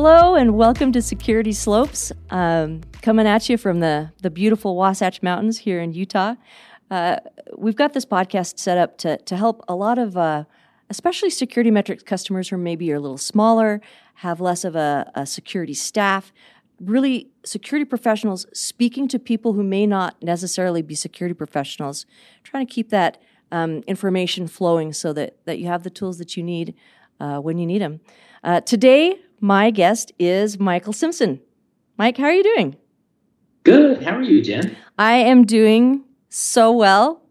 Hello and welcome to Security Slopes. Um, coming at you from the, the beautiful Wasatch Mountains here in Utah. Uh, we've got this podcast set up to, to help a lot of, uh, especially SecurityMetrics customers who maybe are a little smaller, have less of a, a security staff, really security professionals speaking to people who may not necessarily be security professionals, trying to keep that um, information flowing so that, that you have the tools that you need uh, when you need them. Uh, today, my guest is Michael Simpson. Mike, how are you doing? Good. How are you, Jen? I am doing so well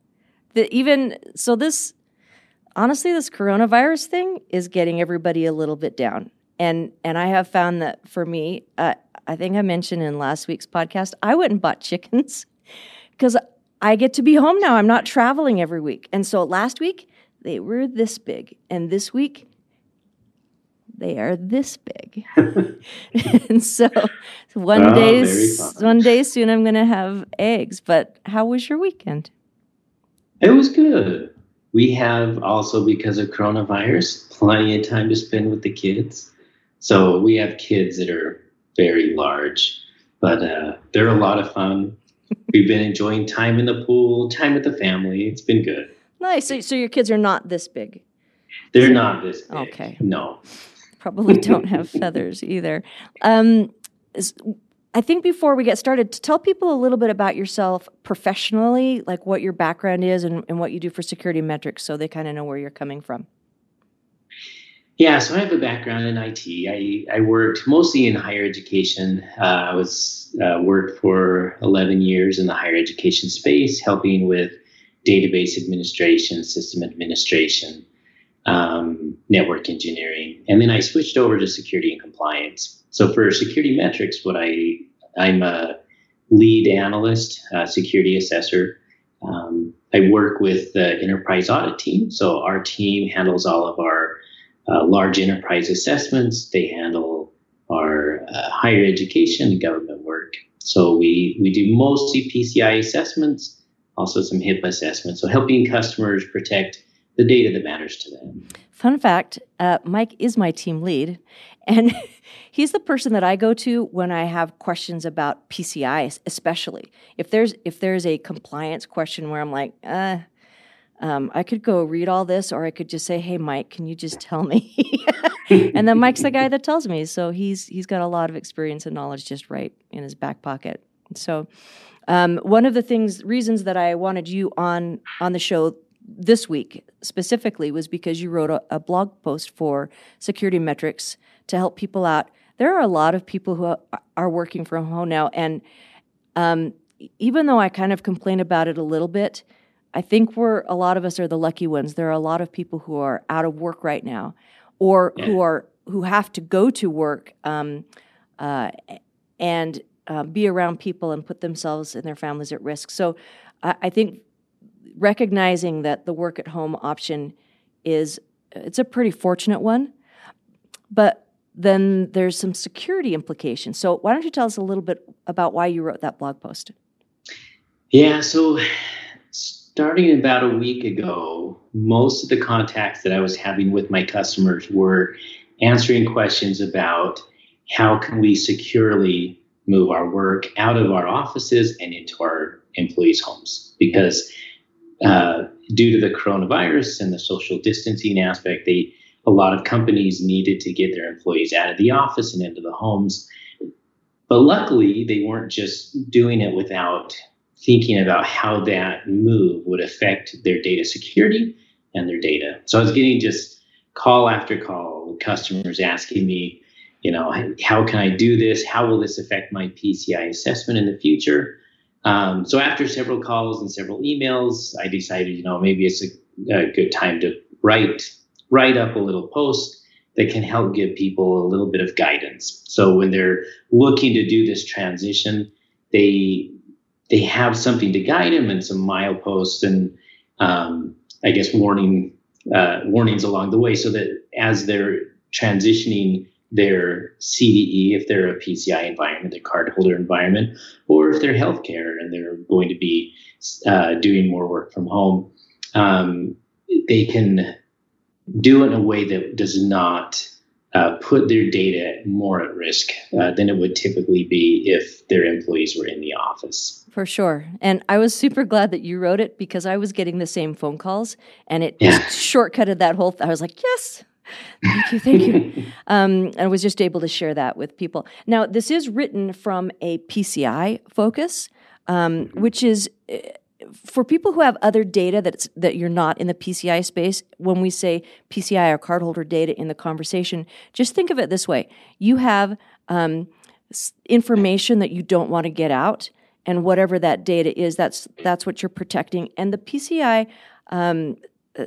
that even so, this honestly, this coronavirus thing is getting everybody a little bit down. And and I have found that for me, uh, I think I mentioned in last week's podcast, I went and bought chickens because I get to be home now. I'm not traveling every week. And so last week they were this big, and this week they are this big. and so one oh, day, one day soon, I'm going to have eggs. But how was your weekend? It was good. We have also, because of coronavirus, plenty of time to spend with the kids. So we have kids that are very large, but uh, they're a lot of fun. We've been enjoying time in the pool, time with the family. It's been good. Nice. So, so your kids are not this big. They're not this big. Okay. No probably don't have feathers either. Um, I think before we get started, to tell people a little bit about yourself professionally, like what your background is and, and what you do for SecurityMetrics, so they kind of know where you're coming from. Yeah, so I have a background in IT. I, I worked mostly in higher education. Uh, I was uh, worked for 11 years in the higher education space, helping with database administration, system administration, um, network engineering, and then I switched over to security and compliance. So for SecurityMetrics, what I I'm a lead analyst, security assessor. Um, I work with the enterprise audit team. So our team handles all of our uh, large enterprise assessments. They handle our uh, higher education and government work. So we we do mostly PCI assessments, also some HIPAA assessments. So helping customers protect the data that matters to them. Fun fact uh, Mike is my team lead, and he's the person that I go to when I have questions about PCI, especially. If there's, if there's a compliance question where I'm like, uh, um, I could go read all this, or I could just say, "Hey, Mike, can you just tell me?" and then Mike's the guy that tells me. So he's he's got a lot of experience and knowledge just right in his back pocket. So um, one of the things, reasons that I wanted you on on the show this week specifically was because you wrote a, a, blog post for SecurityMetrics to help people out. There are a lot of people who are working from home now, and um, even though I kind of complain about it a little bit, I think we're a lot of us are the lucky ones. There are a lot of people who are out of work right now, or yeah. who are who have to go to work um, uh, and uh, be around people and put themselves and their families at risk. So I, I think recognizing that the work at home option is it's a pretty fortunate one, but then there's some security implications. So why don't you tell us a little bit about why you wrote that blog post? Yeah, so starting about a week ago, most of the contacts that I was having with my customers were answering questions about how can we securely move our work out of our offices and into our employees' homes because uh, due to the coronavirus and the social distancing aspect, they a lot of companies needed to get their employees out of the office and into the homes. But luckily, they weren't just doing it without thinking about how that move would affect their data security and their data. So I was getting just call after call with customers asking me, you know, how can I do this? How will this affect my PCI assessment in the future? Um, so after several calls and several emails, I decided, you know, maybe it's a, a, good time to write write up a little post that can help give people a little bit of guidance. So when they're looking to do this transition, they they have something to guide them and some mileposts and um, I guess warning uh, warnings along the way, so that as they're transitioning their CDE if they're a PCI environment, their cardholder environment, or if they're healthcare and they're going to be uh, doing more work from home, um, they can do it in a way that does not uh, put their data more at risk uh, than it would typically be if their employees were in the office. For sure. And I was super glad that you wrote it because I was getting the same phone calls and it yeah. shortcutted that whole th- I was like, yes. Thank you, thank you. um, I was just able to share that with people. Now, this is written from a PCI focus, um, which is eh, for people who have other data that's that you're not in the PCI space, when we say PCI or cardholder data in the conversation, just think of it this way: you have um, information that you don't want to get out, and whatever that data is, that's that's what you're protecting. And the PCI um,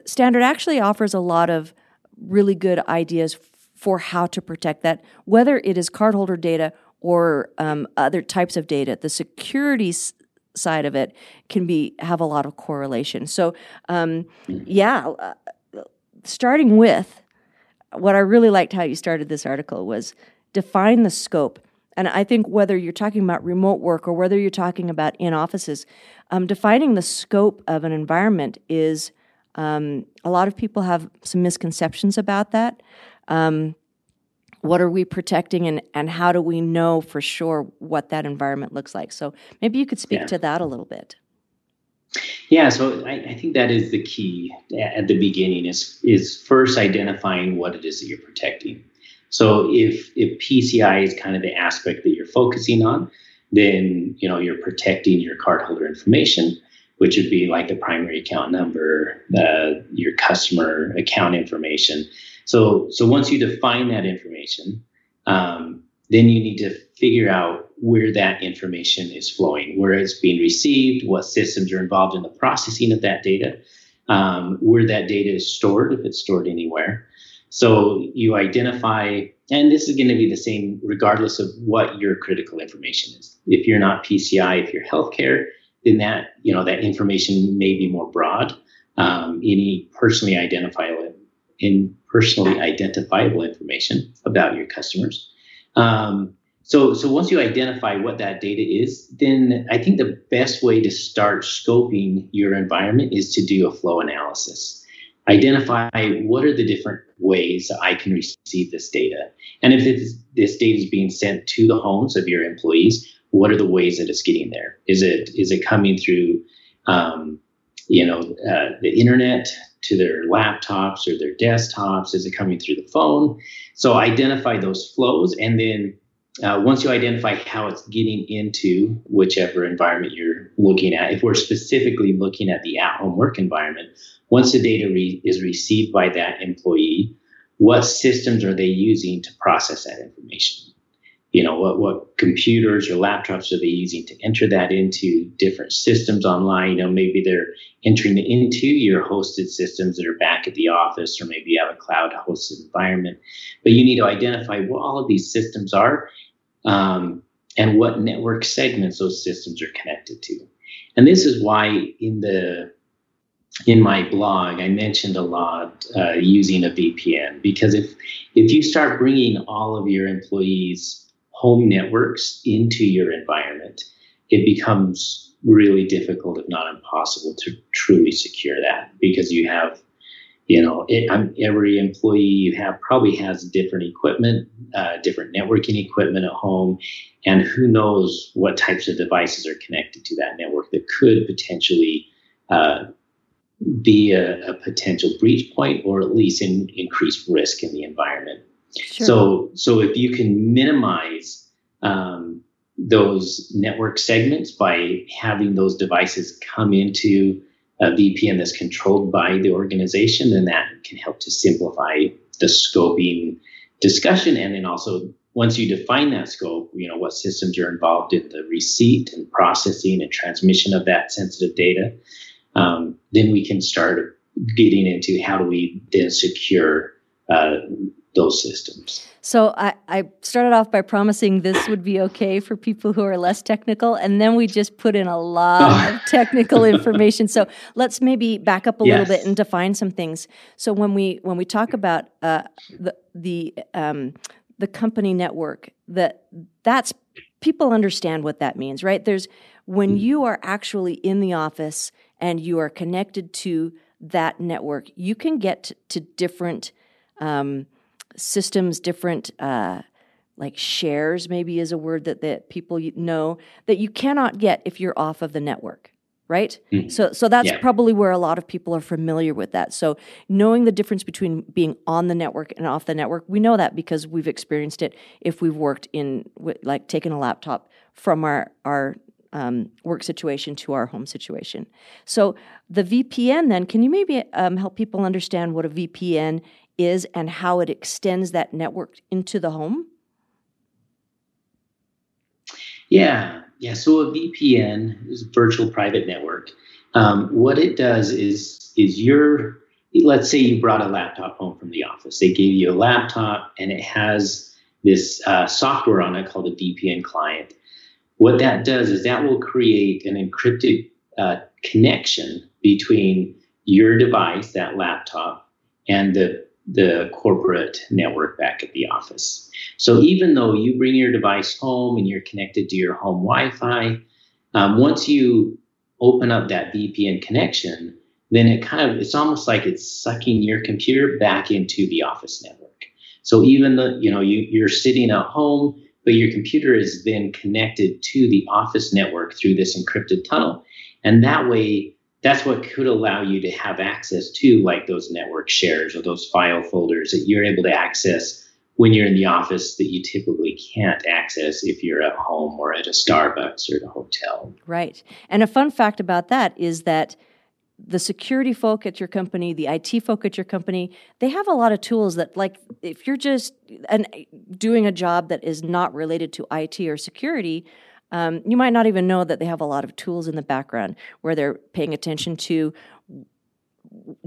standard actually offers a lot of really good ideas for how to protect that, whether it is cardholder data or um, other types of data. The security side of it can be have a lot of correlation. So, um, yeah, uh, starting with what I really liked how you started this article was define the scope. And I think whether you're talking about remote work or whether you're talking about in offices, um, defining the scope of an environment is um, a lot of people have some misconceptions about that. Um, what are we protecting and, and how do we know for sure what that environment looks like so maybe you could speak yeah. to that a little bit yeah so I, I, think that is the key at the beginning is is first identifying what it is that you're protecting so if if pci is kind of the aspect that you're focusing on then you know you're protecting your cardholder information which would be like the primary account number your customer account information so, so once you define that information, um, then you need to figure out where that information is flowing, where it's being received, what systems are involved in the processing of that data, um, where that data is stored, if it's stored anywhere. So you identify, and this is going to be the same regardless of what your critical information is. If you're not PCI, if you're healthcare, then that you know that information may be more broad. Um, any personally identifiable in personally identifiable information about your customers. Um, so, so once you identify what that data is, then I think the best way to start scoping your environment is to do a flow analysis. Identify what are the different ways I can receive this data, and if this data is being sent to the homes of your employees, what are the ways that it's getting there? Is it is it coming through, um, you know, uh, the internet? to their laptops or their desktops? Is it coming through the phone? So identify those flows, and then uh, once you identify how it's getting into whichever environment you're looking at, if we're specifically looking at the at-home work environment, once the data re- is received by that employee, what systems are they using to process that information? You know what what computers or laptops are they using to enter that into different systems online? You know maybe they're entering into your hosted systems that are back at the office or maybe you have a cloud hosted environment. But you need to identify what all of these systems are um, and what network segments those systems are connected to. And this is why in the in my blog, I mentioned a lot uh, using a VPN because if if you start bringing all of your employees home networks into your environment, it becomes really difficult, if not impossible, to truly secure that because you have, you know, it, every employee you have probably has different equipment, uh, different networking equipment at home, and who knows what types of devices are connected to that network that could potentially uh, be a, a, potential breach point or at least in, increase risk in the environment. Sure. So, so if you can minimize um, those network segments by having those devices come into a VPN that's controlled by the organization, then that can help to simplify the scoping discussion. And then also, once you define that scope, you know what systems are involved in the receipt and processing and transmission of that sensitive data, um, then we can start getting into how do we then secure uh, those systems. So I, I started off by promising this would be okay for people who are less technical, and then we just put in a lot of technical information. So let's maybe back up a yes. little bit and define some things. So when we when we talk about uh, the the um, the company network, that that's people understand what that means, right? There's when mm. you are actually in the office and you are connected to that network, you can get to, to different um, systems, different uh, like shares, maybe is a word that, that people know that you cannot get if you're off of the network right mm-hmm. so so that's yeah. probably where a lot of people are familiar with that so knowing the difference between being on the network and off the network we know that because we've experienced it if we've worked in like taking a laptop from our our um, work situation to our home situation so the vpn then can you maybe um, help people understand what a vpn is and how it extends that network into the home yeah yeah, so a VPN is a virtual private network. Um, what it does is is your let's say you brought a laptop home from the office. They gave you a laptop and it has this uh, software on it called a VPN client. What that does is that will create an encrypted uh, connection between your device, that laptop, and the the corporate network back at the office. So even though you bring your device home and you're connected to your home Wi-Fi, um, once you open up that VPN connection, then it kind of it's almost like it's sucking your computer back into the office network. So even though you know you, you're sitting at home, but your computer is then connected to the office network through this encrypted tunnel, and that way that's what could allow you to have access to like those network shares or those file folders that you're able to access when you're in the office that you typically can't access if you're at home or at a Starbucks or a hotel. Right. And a fun fact about that is that the security folk at your company, the IT folk at your company, they have a lot of tools that, like, if you're just an, doing a job that is not related to IT or security, um, you might not even know that they have a lot of tools in the background where they're paying attention to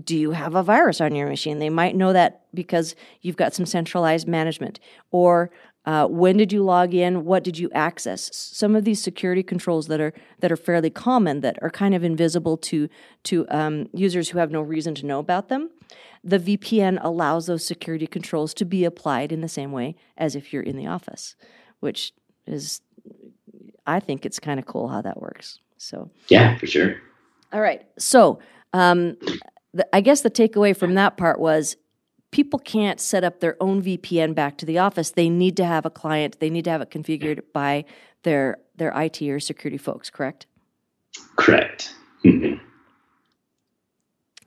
do you have a virus on your machine? They might know that because you've got some centralized management. Or uh, when did you log in? What did you access? Some of these security controls that are that are fairly common that are kind of invisible to to um, users who have no reason to know about them. The VPN allows those security controls to be applied in the same way as if you're in the office, which is I think it's kind of cool how that works. So yeah, for sure. All right. So um, the, I guess the takeaway from that part was people can't set up their own VPN back to the office. They need to have a client. They need to have it configured by their their IT or security folks. Correct. Correct. Mm-hmm.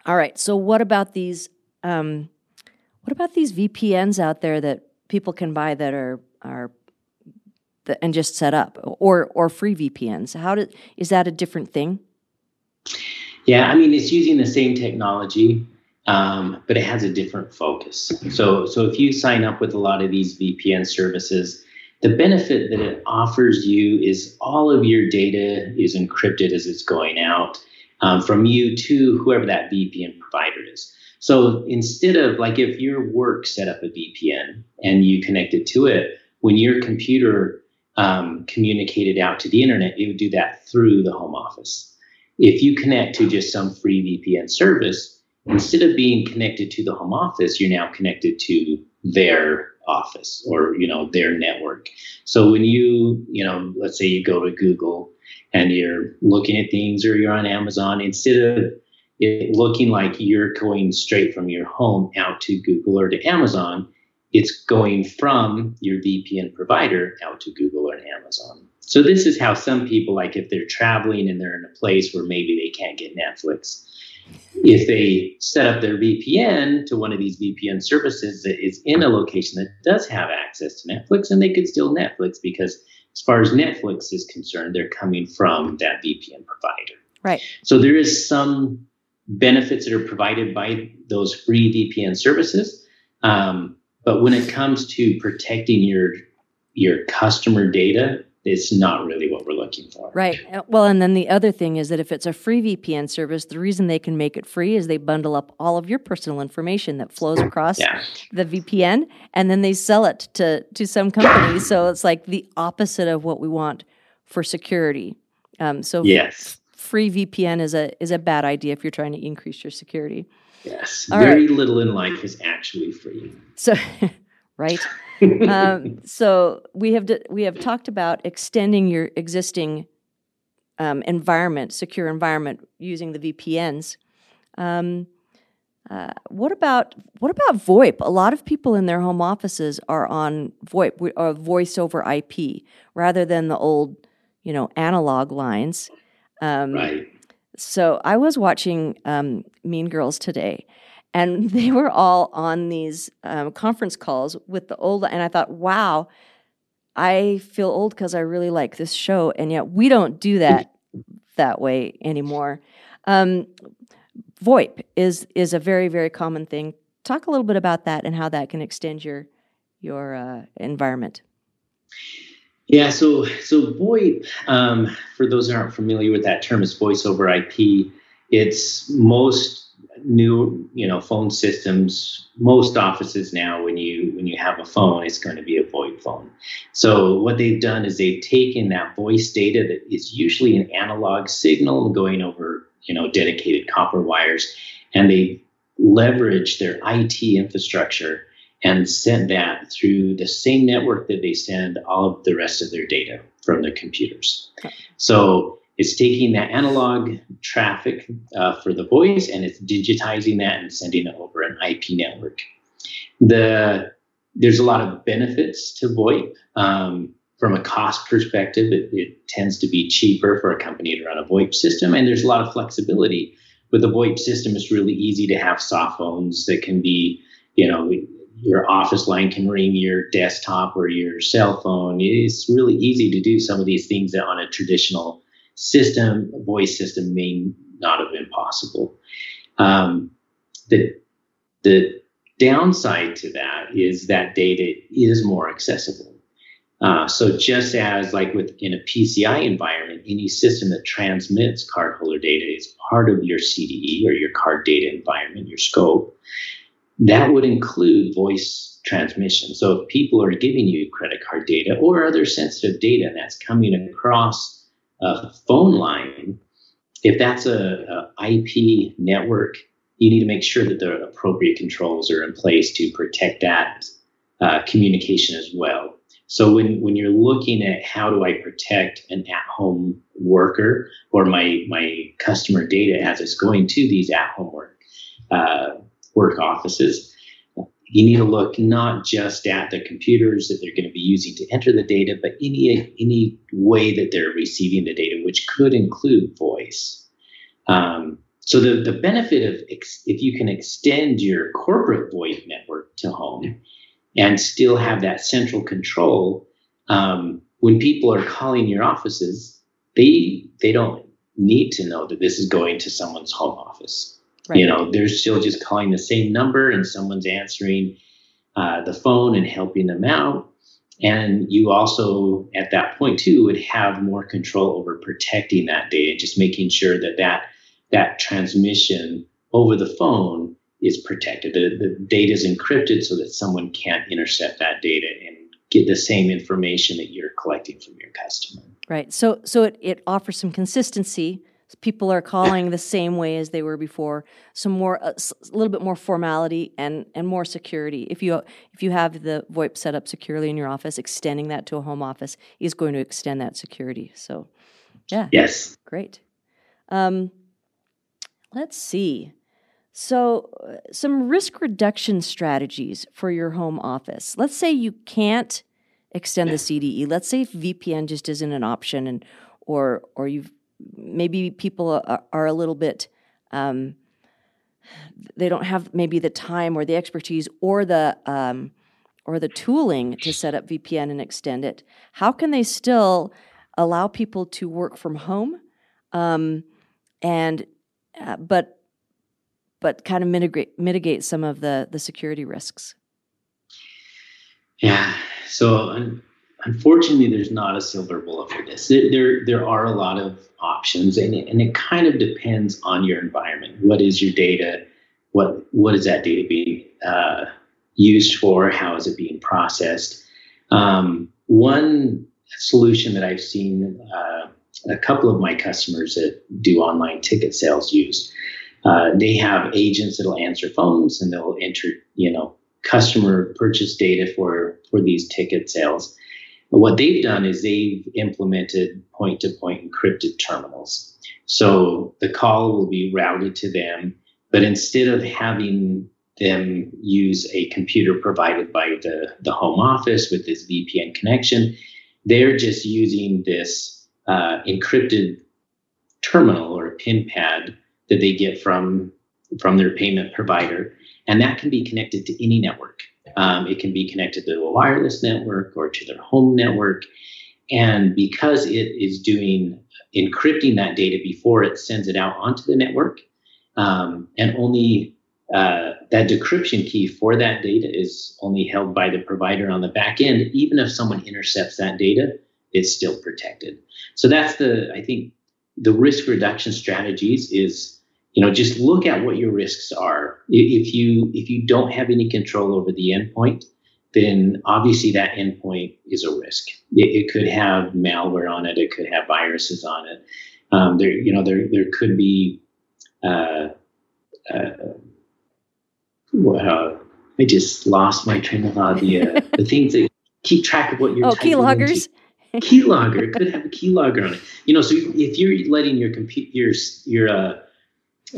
All right. So what about these? Um, what about these VPNs out there that people can buy that are are and just set up or or free VPNs? How did is that a different thing? Yeah, I mean it's using the same technology, um, but it has a different focus. So so if you sign up with a lot of these VPN services, the benefit that it offers you is all of your data is encrypted as it's going out um, from you to whoever that VPN provider is. So instead of like if your work set up a VPN and you connected to it, when your computer um, communicated out to the internet, it would do that through the home office. If you connect to just some free VPN service, instead of being connected to the home office, you're now connected to their office or you know their network. So when you you know let's say you go to Google and you're looking at things or you're on Amazon, instead of it looking like you're going straight from your home out to Google or to Amazon, it's going from your VPN provider out to Google or Amazon. So this is how some people like if they're traveling and they're in a place where maybe they can't get Netflix, if they set up their VPN to one of these VPN services that is in a location that does have access to Netflix, and they could still Netflix because as far as Netflix is concerned, they're coming from that VPN provider. Right. So there is some benefits that are provided by those free VPN services. Um, but when it comes to protecting your your customer data, it's not really what we're looking for. Right. Uh, well, and then the other thing is that if it's a free VPN service, the reason they can make it free is they bundle up all of your personal information that flows across yeah. the VPN and then they sell it to to some companies. so it's like the opposite of what we want for security. Um, so yes. free VPN is a is a bad idea if you're trying to increase your security. Yes. All Very right. little in life is actually free. So, right. um, so we have d- we have talked about extending your existing um, environment, secure environment, using the VPNs. Um, uh, what about what about VoIP? A lot of people in their home offices are on VoIP or voice over IP rather than the old, you know, analog lines. Um, right. So I was watching um, Mean Girls today, and they were all on these um, conference calls with the old. And I thought, wow, I feel old because I really like this show, and yet we don't do that that way anymore. Um, VoIP is is a very very common thing. Talk a little bit about that and how that can extend your your uh, environment. Yeah, so so VoIP, um, for those who aren't familiar with that term, is voice over IP. It's most new, you know, phone systems. Most offices now, when you when you have a phone, it's going to be a VoIP phone. So what they've done is they've taken that voice data that is usually an analog signal going over, you know, dedicated copper wires, and they leverage their IT infrastructure and send that through the same network that they send all of the rest of their data from their computers. So it's taking that analog traffic uh, for the voice and it's digitizing that and sending it over an IP network. The there's a lot of benefits to VoIP. Um, from a cost perspective, it, it, tends to be cheaper for a company to run a VoIP system, and there's a lot of flexibility. With the VoIP system, it's really easy to have soft phones that can be, you know, your office line can ring your desktop or your cell phone. It's really easy to do some of these things that on a traditional system, voice system, may not have been possible. Um, the the downside to that is that data is more accessible. Uh, so just as like within a PCI environment, any system that transmits cardholder data is part of your CDE or your card data environment, your scope that would include voice transmission. So if people are giving you credit card data or other sensitive data that's coming across a phone line, if that's a, a IP network, you need to make sure that the appropriate controls are in place to protect that uh, communication as well. So when, when you're looking at how do I protect an at-home worker or my my customer data as it's going to these at-home work uh, work offices. You need to look not just at the computers that they're going to be using to enter the data, but any any way that they're receiving the data, which could include voice. Um, so the, the benefit of ex- if you can extend your corporate VoIP network to home and still have that central control, um, when people are calling your offices, they they don't need to know that this is going to someone's home office. Right. You know, they're still just calling the same number and someone's answering uh, the phone and helping them out. And you also, at that point too, would have more control over protecting that data, just making sure that that, that transmission over the phone is protected. The, the data is encrypted so that someone can't intercept that data and get the same information that you're collecting from your customer. Right. So, so it, it offers some consistency people are calling the same way as they were before. Some more uh, a little bit more formality and and more security. If you if you have the voip set up securely in your office extending that to a home office is going to extend that security. So yeah. Yes. Great. Um, let's see. So uh, some risk reduction strategies for your home office. Let's say you can't extend the cde let's say vpn just isn't an option and or or you've maybe people are, are a little bit um, they don't have maybe the time or the expertise or the um, or the tooling to set up VPN and extend it. How can they still allow people to work from home, um, and uh, but but kind of mitigate mitigate some of the the security risks? Yeah. So unfortunately, there's not a silver bullet for this. There, there are a lot of options, and it, and it kind of depends on your environment. What is your data? What what is that data being uh, used for? How is it being processed? Um, one solution that I've seen uh, a couple of my customers that do online ticket sales use. Uh, they have agents that'll answer phones and they'll enter, you know, customer purchase data for for these ticket sales what they've done is they've implemented point to point encrypted terminals. So the call will be routed to them, but instead of having them use a computer provided by the, the home office with this VPN connection, they're just using this uh, encrypted terminal or PIN pad that they get from from their payment provider, and that can be connected to any network. Um, it can be connected to a wireless network or to their home network, and because it is doing encrypting that data before it sends it out onto the network, um, and only uh, that decryption key for that data is only held by the provider on the back end. Even if someone intercepts that data, it's still protected. So that's the I think the risk reduction strategies is you know just look at what your risks are. If you if you don't have any control over the endpoint, then obviously that endpoint is a risk. It, it could have malware on it. It could have viruses on it. Um, there you know there there could be uh, uh, well, I just lost my train of thought. The, uh, the things that keep track of what you're. Oh, keyloggers. keylogger it could have a keylogger on it. You know, so if you're letting your computer your your uh,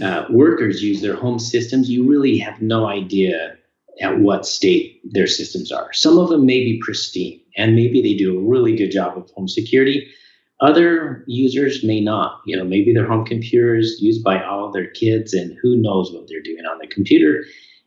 uh, workers use their home systems, you really have no idea at what state their systems are. Some of them may be pristine, and maybe they do a really good job of home security. Other users may not. You know, maybe their home computer is used by all their kids, and who knows what they're doing on the computer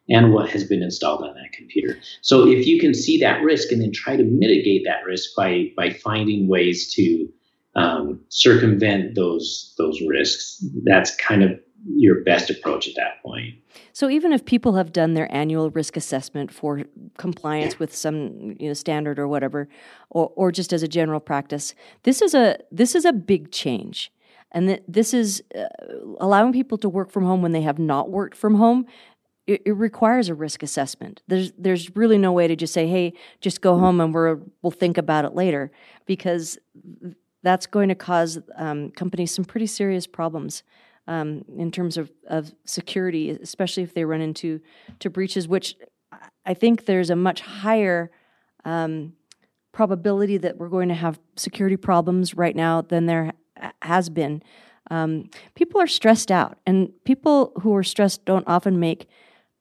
and what has been installed on that computer. So if you can see that risk and then try to mitigate that risk by by finding ways to um, circumvent those those risks, that's kind of your best approach at that point. So even if people have done their annual risk assessment for compliance with some you know standard or whatever, or or just as a general practice, this is a this is a big change. And that this is uh, allowing people to work from home when they have not worked from home it, it, requires a risk assessment. There's there's really no way to just say, "Hey, just go home and we're we'll think about it later," because that's going to cause um, companies some pretty serious problems um, in terms of, of security, especially if they run into to breaches. Which I think there's a much higher um, probability that we're going to have security problems right now than there has been. Um, people are stressed out, and people who are stressed don't often make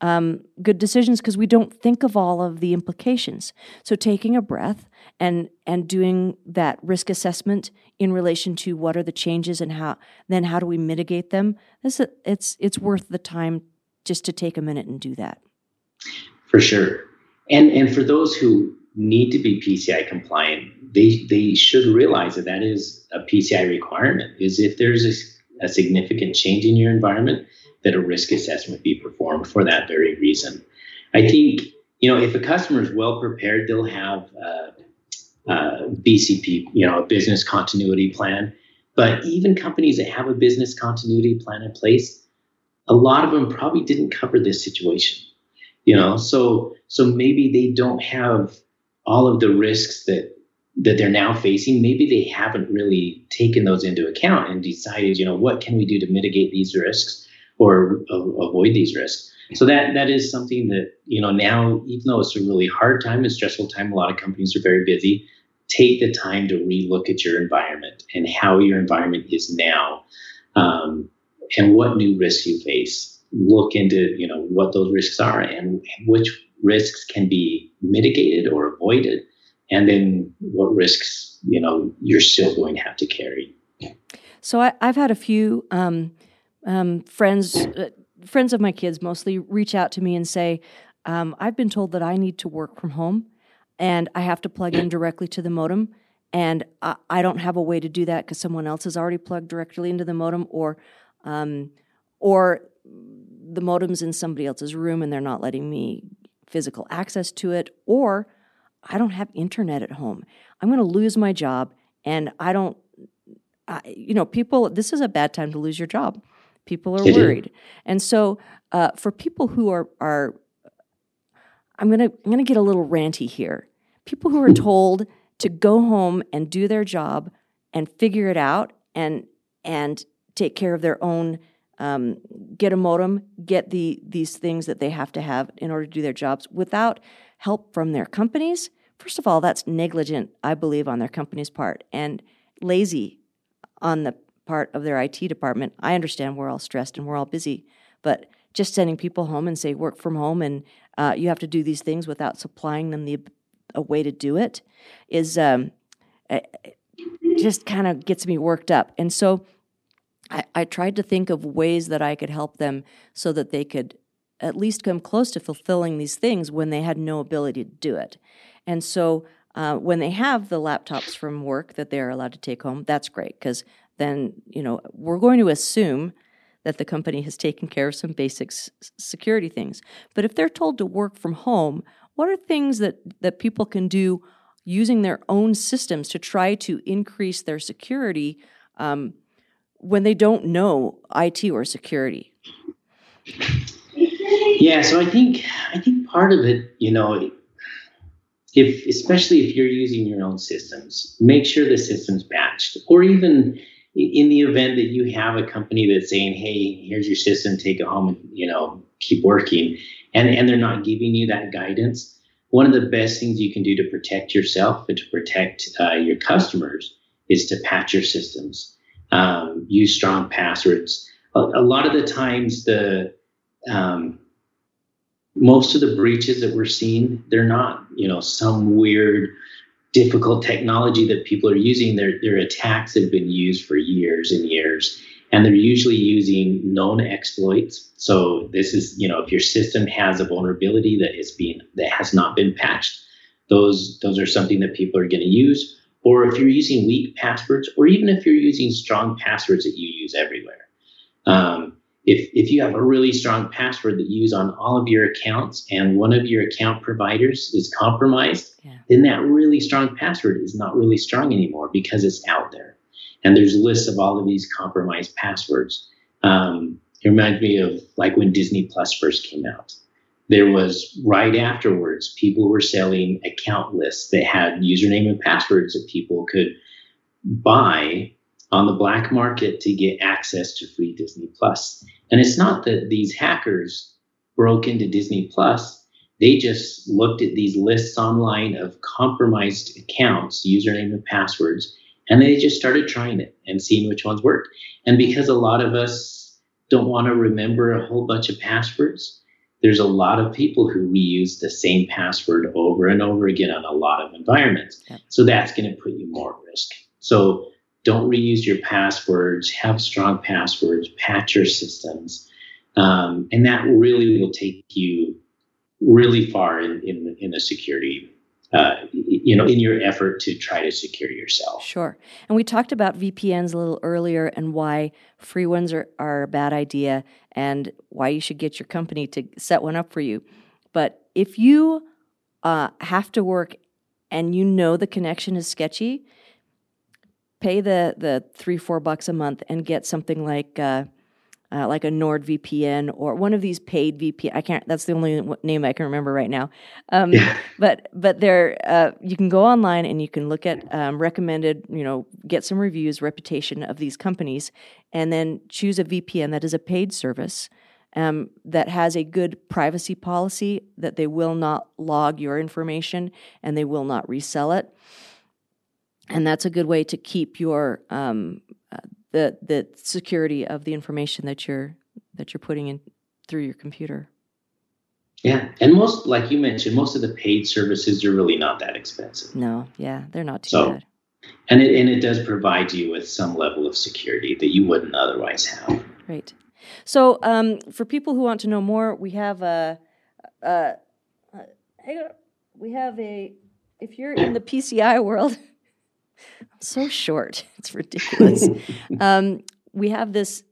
um, good decisions because we don't think of all of the implications. So taking a breath and and doing that risk assessment in relation to what are the changes and how then how do we mitigate them. This it's it's worth the time just to take a minute and do that. For sure, and and for those who need to be PCI compliant, they they should realize that that is a PCI requirement. Is if there's a, a significant change in your environment that a risk assessment be performed for that very reason. I think you know if a customer is well prepared, they'll have uh, uh, BCP, you know, a business continuity plan. But even companies that have a business continuity plan in place, a lot of them probably didn't cover this situation. You know, so so maybe they don't have all of the risks that that they're now facing maybe they haven't really taken those into account and decided you know what can we do to mitigate these risks or avoid these risks. So that that is something that you know now, even though it's a really hard time and stressful time, a lot of companies are very busy. Take the time to relook at your environment and how your environment is now, um, and what new risks you face. Look into you know what those risks are and which risks can be mitigated or avoided, and then what risks you know you're still going to have to carry. So I, have had a few. Um, um, friends, uh, friends of my kids mostly reach out to me and say, um, "I've been told that I need to work from home, and I have to plug in directly to the modem." And I, I don't have a way to do that because someone else has already plugged directly into the modem, or, um, or the modem's in somebody else's room and they're not letting me physical access to it, or I don't have internet at home. I'm going to lose my job, and I don't. I, you know, people. This is a bad time to lose your job. People are worried, and so uh, for people who are are, I'm gonna I'm gonna get a little ranty here. People who are told to go home and do their job and figure it out and and take care of their own um, get a modem, get the these things that they have to have in order to do their jobs without help from their companies. First of all, that's negligent, I believe, on their company's part, and lazy on the part of their IT department. I understand we're all stressed and we're all busy, but just sending people home and say work from home and uh, you have to do these things without supplying them the a way to do it is um, just kind of gets me worked up. And so I, I tried to think of ways that I could help them so that they could at least come close to fulfilling these things when they had no ability to do it. And so uh, when they have the laptops from work that they are allowed to take home, that's great because then you know we're going to assume that the company has taken care of some basic s- security things. But if they're told to work from home, what are things that that people can do using their own systems to try to increase their security um, when they don't know IT or security? Yeah, so I think I think part of it, you know, if especially if you're using your own systems, make sure the system's patched, or even in the event that you have a company that's saying, "Hey, here's your system, take it home, and you know, keep working," and and they're not giving you that guidance. One of the best things you can do to protect yourself and to protect uh, your customers is to patch your systems. Um, use strong passwords. A, a, lot of the times, the um, most of the breaches that we're seeing, they're not, you know, some weird, difficult technology that people are using. They're, they're attacks have been used for years and years. And they're usually using known exploits. So this is, you know, if your system has a vulnerability that is being that has not been patched, those those are something that people are going to use. Or if you're using weak passwords, or even if you're using strong passwords that you use everywhere. Um, if, if you have a really strong password that you use on all of your accounts and one of your account providers is compromised, yeah. then that really strong password is not really strong anymore because it's out there. And there's lists of all of these compromised passwords. Um, it reminds me of like when Disney Plus first came out. There was right afterwards, people were selling account lists that had username and passwords that people could buy on the black market to get access to free Disney Plus. And it's not that these hackers broke into Disney Plus, they just looked at these lists online of compromised accounts, username and passwords, and they just started trying it and seeing which ones worked. And because a lot of us don't want to remember a whole bunch of passwords, there's a lot of people who reuse the same password over and over again on a lot of environments. So that's going to put you more at risk. So don't reuse your passwords, have strong passwords, patch your systems. Um, and that really will take you really far in, in, in the security, uh, you know, in your effort to try to secure yourself. Sure. And we talked about VPNs a little earlier and why free ones are, are a bad idea and why you should get your company to set one up for you. But if you uh, have to work and you know the connection is sketchy, pay the the three four bucks a month and get something like uh, uh, like a NordVPN or one of these paid VPN. I can't. That's the only name I can remember right now. Um, yeah. But but there, uh, you can go online and you can look at um, recommended. You know, get some reviews, reputation of these companies, and then choose a VPN that is a paid service. Um, that has a good privacy policy that they will not log your information and they will not resell it and that's a good way to keep your um, uh, the the security of the information that you're that you're putting in through your computer. Yeah, and most, like you mentioned, most of the paid services are really not that expensive. No, yeah, they're not too so, bad. And it and it does provide you with some level of security that you wouldn't otherwise have. Right. So, um, for people who want to know more, we have a, a, a we have a. If you're in the PCI world. I'm so short. It's ridiculous. um, we have this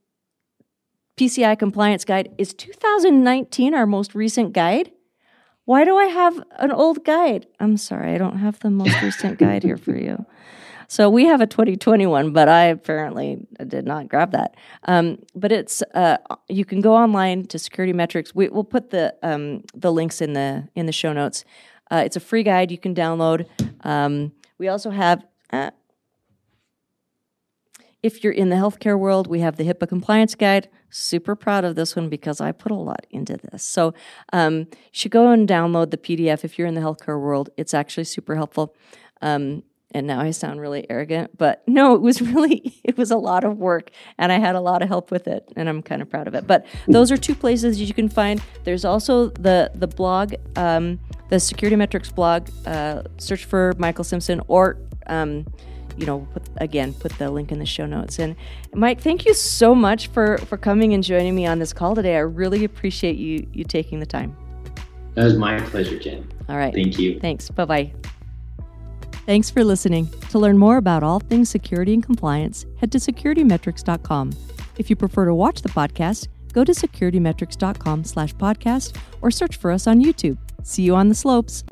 PCI compliance guide. Is 2019 our most recent guide? Why do I have an old guide? I'm sorry, I don't have the most recent guide here for you. So we have a 2021, but I apparently did not grab that. Um, but it's uh, you can go online to SecurityMetrics. We, will put the um, the links in the in the show notes. Uh, it's a free guide you can download. Um, we also have if you're in the healthcare world, we have the HIPAA compliance guide. Super proud of this one because I put a lot into this. So um, you should go and download the PDF if you're in the healthcare world. It's actually super helpful. Um, and now I sound really arrogant, but no, it was really it was a lot of work and I had a lot of help with it and I'm kind of proud of it. But those are two places you can find. There's also the the blog, um, the SecurityMetrics blog. Uh, search for Michael Simpson or um, you know, put, again, put the link in the show notes. And Mike, thank you so much for for coming and joining me on this call today. I really appreciate you you taking the time. That was my pleasure, Jen. All right. Thank you. Thanks. Bye bye. Thanks for listening. To learn more about all things security and compliance, head to securitymetrics.com. If you prefer to watch the podcast, go to securitymetrics.com slash podcast or search for us on YouTube. See you on the slopes.